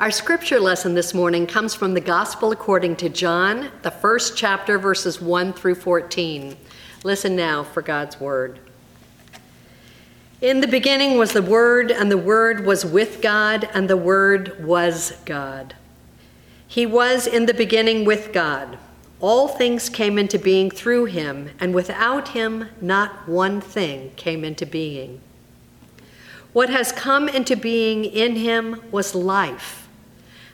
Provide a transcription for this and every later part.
Our scripture lesson this morning comes from the Gospel according to John, the first chapter, verses 1 through 14. Listen now for God's word. In the beginning was the Word, and the Word was with God, and the Word was God. He was in the beginning with God. All things came into being through him, and without him, not one thing came into being. What has come into being in him was life,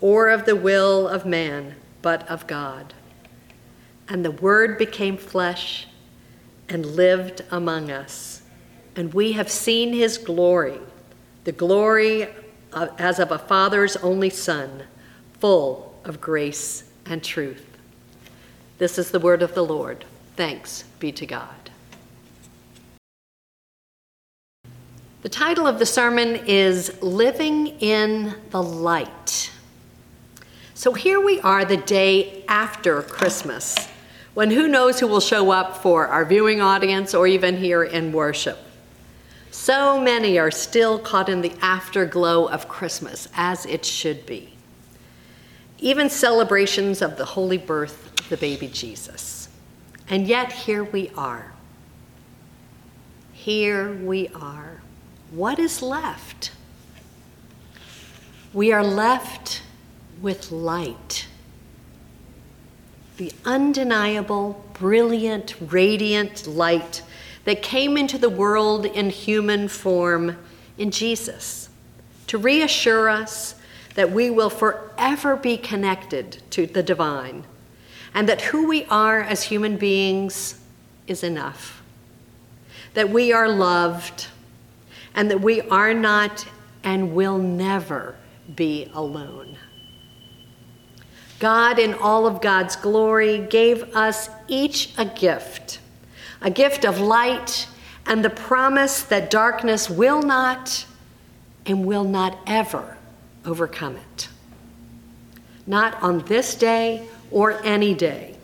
or of the will of man, but of God. And the Word became flesh and lived among us. And we have seen his glory, the glory of, as of a father's only son, full of grace and truth. This is the word of the Lord. Thanks be to God. The title of the sermon is Living in the Light. So here we are the day after Christmas, when who knows who will show up for our viewing audience or even here in worship. So many are still caught in the afterglow of Christmas, as it should be. Even celebrations of the holy birth of the baby Jesus. And yet, here we are. Here we are. What is left? We are left with light. The undeniable, brilliant, radiant light that came into the world in human form in Jesus to reassure us that we will forever be connected to the divine and that who we are as human beings is enough. That we are loved, and that we are not and will never be alone. God, in all of God's glory, gave us each a gift a gift of light and the promise that darkness will not and will not ever overcome it. Not on this day or any day.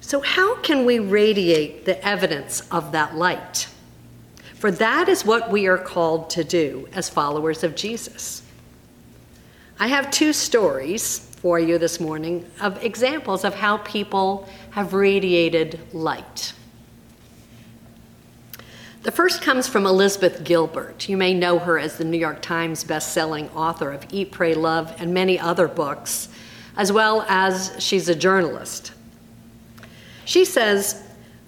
So, how can we radiate the evidence of that light? For that is what we are called to do as followers of Jesus. I have two stories for you this morning of examples of how people have radiated light. The first comes from Elizabeth Gilbert. You may know her as the New York Times best-selling author of Eat, Pray, Love and many other books as well as she's a journalist. She says,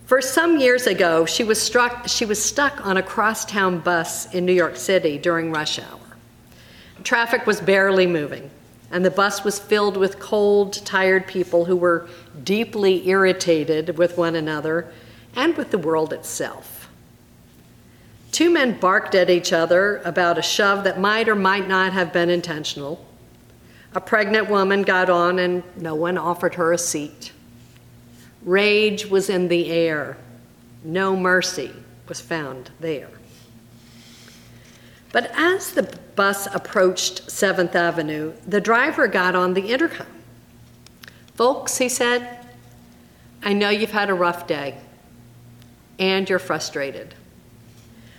for some years ago, she was, struck, she was stuck on a crosstown bus in New York City during rush hour. Traffic was barely moving, and the bus was filled with cold, tired people who were deeply irritated with one another and with the world itself. Two men barked at each other about a shove that might or might not have been intentional. A pregnant woman got on and no one offered her a seat. Rage was in the air. No mercy was found there. But as the bus approached 7th Avenue, the driver got on the intercom. Folks, he said, I know you've had a rough day and you're frustrated.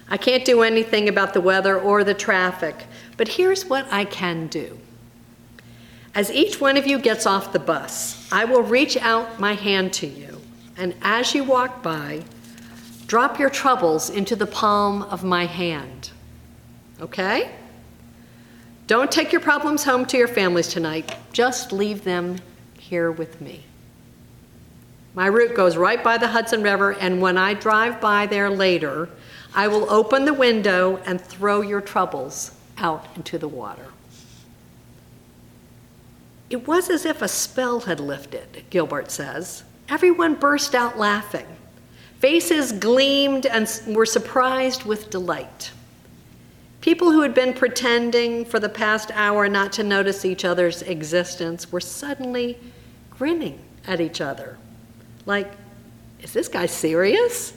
I can't do anything about the weather or the traffic, but here's what I can do. As each one of you gets off the bus, I will reach out my hand to you, and as you walk by, drop your troubles into the palm of my hand. Okay? Don't take your problems home to your families tonight, just leave them here with me. My route goes right by the Hudson River, and when I drive by there later, I will open the window and throw your troubles out into the water. It was as if a spell had lifted, Gilbert says. Everyone burst out laughing. Faces gleamed and were surprised with delight. People who had been pretending for the past hour not to notice each other's existence were suddenly grinning at each other. Like, is this guy serious?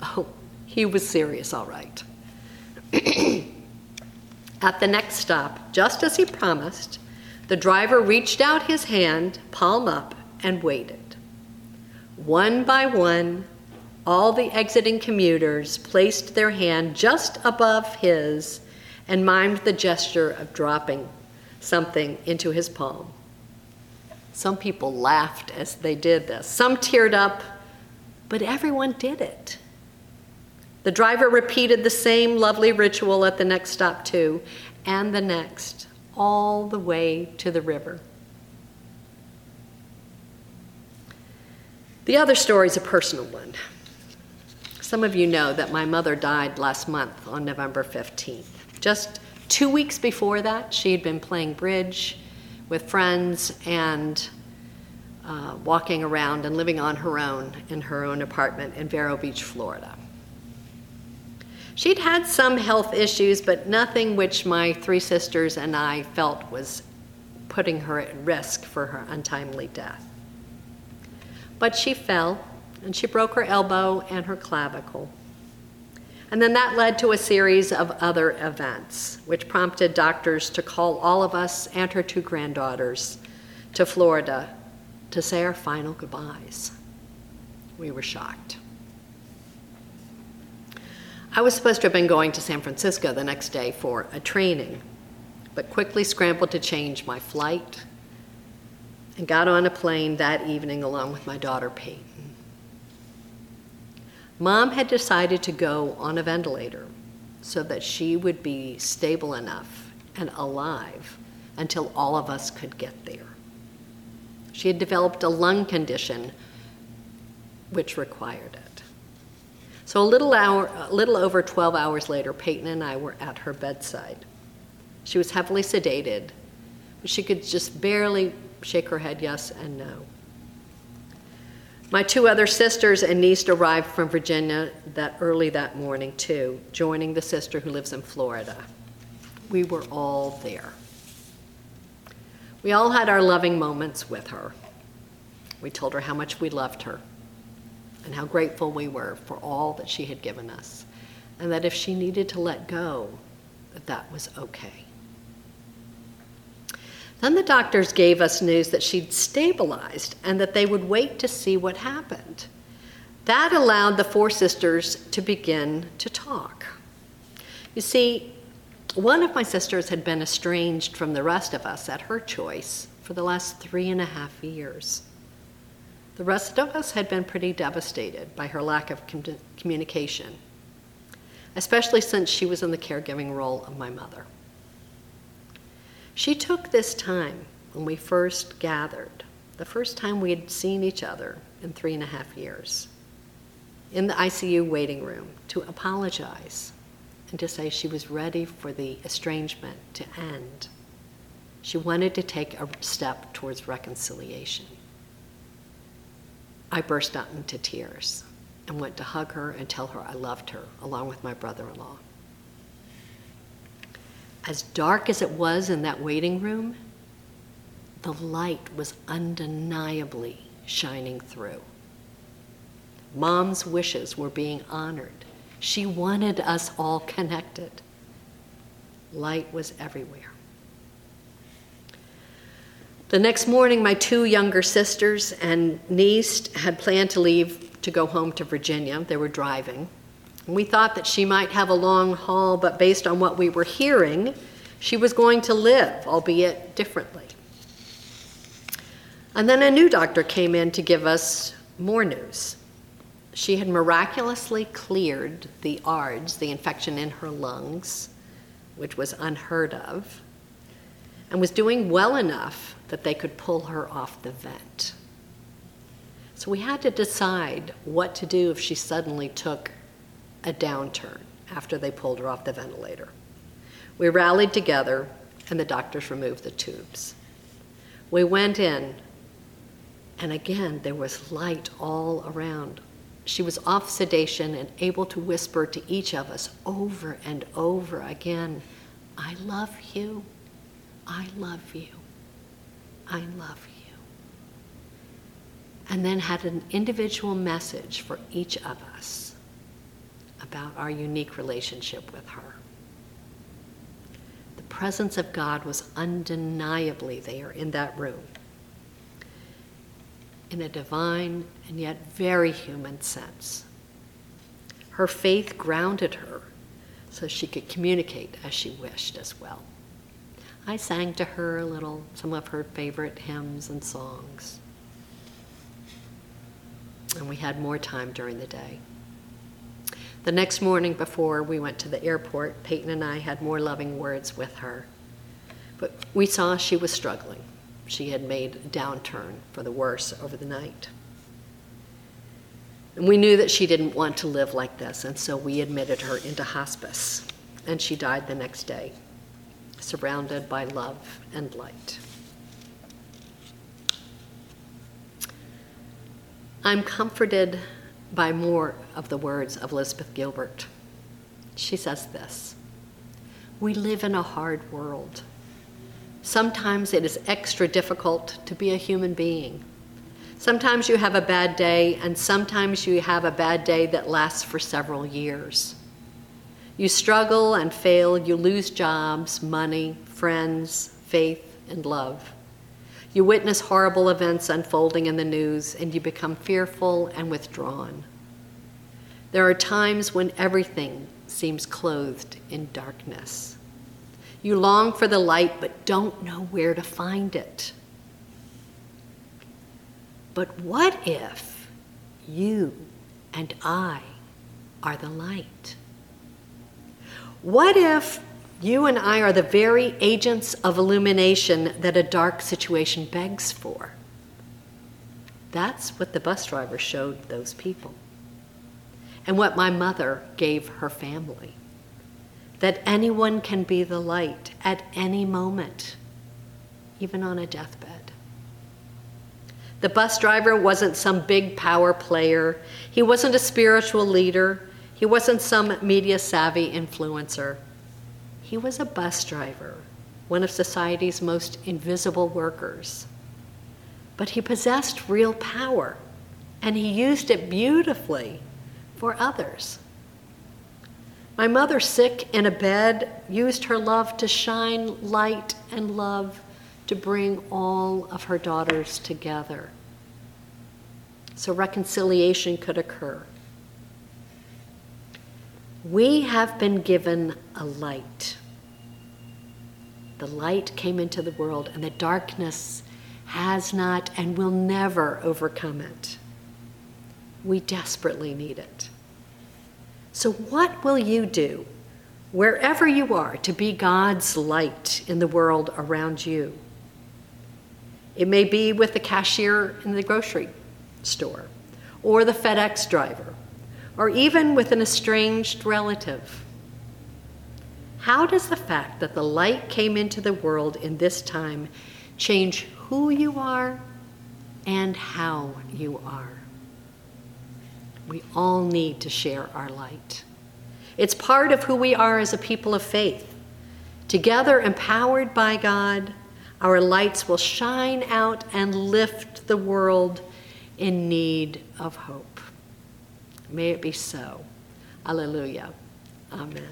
Oh, he was serious, all right. At the next stop, just as he promised, the driver reached out his hand, palm up, and waited. One by one, all the exiting commuters placed their hand just above his and mimed the gesture of dropping something into his palm. Some people laughed as they did this. Some teared up, but everyone did it. The driver repeated the same lovely ritual at the next stop, too, and the next, all the way to the river. The other story is a personal one. Some of you know that my mother died last month on November 15th. Just two weeks before that, she had been playing bridge with friends and uh, walking around and living on her own in her own apartment in Vero Beach, Florida. She'd had some health issues, but nothing which my three sisters and I felt was putting her at risk for her untimely death. But she fell and she broke her elbow and her clavicle. And then that led to a series of other events, which prompted doctors to call all of us and her two granddaughters to Florida to say our final goodbyes. We were shocked. I was supposed to have been going to San Francisco the next day for a training, but quickly scrambled to change my flight and got on a plane that evening along with my daughter Peyton. Mom had decided to go on a ventilator so that she would be stable enough and alive until all of us could get there. She had developed a lung condition which required it. So a little hour, a little over 12 hours later, Peyton and I were at her bedside. She was heavily sedated, but she could just barely shake her head yes and no. My two other sisters and niece arrived from Virginia that early that morning too, joining the sister who lives in Florida. We were all there. We all had our loving moments with her. We told her how much we loved her and how grateful we were for all that she had given us, and that if she needed to let go, that that was okay. Then the doctors gave us news that she'd stabilized and that they would wait to see what happened. That allowed the four sisters to begin to talk. You see, one of my sisters had been estranged from the rest of us at her choice for the last three and a half years. The rest of us had been pretty devastated by her lack of com- communication, especially since she was in the caregiving role of my mother. She took this time when we first gathered, the first time we had seen each other in three and a half years, in the ICU waiting room to apologize and to say she was ready for the estrangement to end. She wanted to take a step towards reconciliation. I burst out into tears and went to hug her and tell her I loved her, along with my brother in law as dark as it was in that waiting room, the light was undeniably shining through. Mom's wishes were being honored. She wanted us all connected. Light was everywhere. The next morning, my two younger sisters and niece had planned to leave to go home to Virginia. They were driving. We thought that she might have a long haul, but based on what we were hearing, she was going to live, albeit differently. And then a new doctor came in to give us more news. She had miraculously cleared the ARDS, the infection in her lungs, which was unheard of. and was doing well enough that they could pull her off the vent. So we had to decide what to do if she suddenly took a downturn after they pulled her off the ventilator. We rallied together, and the doctors removed the tubes. We went in, and again, there was light all around. She was off sedation and able to whisper to each of us over and over again, I love you. I love you. I love you. And then had an individual message for each of us about our unique relationship with her. The presence of God was undeniably there in that room, in a divine and yet very human sense. Her faith grounded her so she could communicate as she wished as well. I sang to her a little, some of her favorite hymns and songs. And we had more time during the day. The next morning before we went to the airport, Peyton and I had more loving words with her. But we saw she was struggling. She had made a downturn for the worse over the night. And we knew that she didn't want to live like this, and so we admitted her into hospice. And she died the next day surrounded by love and light. I'm comforted by more of the words of Elizabeth Gilbert. She says this We live in a hard world. Sometimes it is extra difficult to be a human being. Sometimes you have a bad day, and sometimes you have a bad day that lasts for several years. You struggle and fail, you lose jobs, money, friends, faith, and love. You witness horrible events unfolding in the news, and you become fearful and withdrawn. There are times when everything seems clothed in darkness. You long for the light, but don't know where to find it. But what if you and I are the light? What if you and I are the very agents of illumination that a dark situation begs for? That's what the bus driver showed those people. And what my mother gave her family. That anyone can be the light at any moment, even on a deathbed. The bus driver wasn't some big power player, he wasn't a spiritual leader. He wasn't some media savvy influencer. He was a bus driver, one of society's most invisible workers. But he possessed real power, and he used it beautifully for others. My mother, sick in a bed, used her love to shine light and love to bring all of her daughters together so reconciliation could occur. We have been given a light. The light came into the world, and the darkness has not and will never overcome it. We desperately need it. So, what will you do, wherever you are, to be God's light in the world around you? It may be with the cashier in the grocery store, or the FedEx driver, or even with an estranged relative? How does the fact that the light came into the world in this time change who you are and how you are? We all need to share our light. It's part of who we are as a people of faith. Together, empowered by God, our lights will shine out and lift the world in need of hope. May it be so. Alleluia. Amen.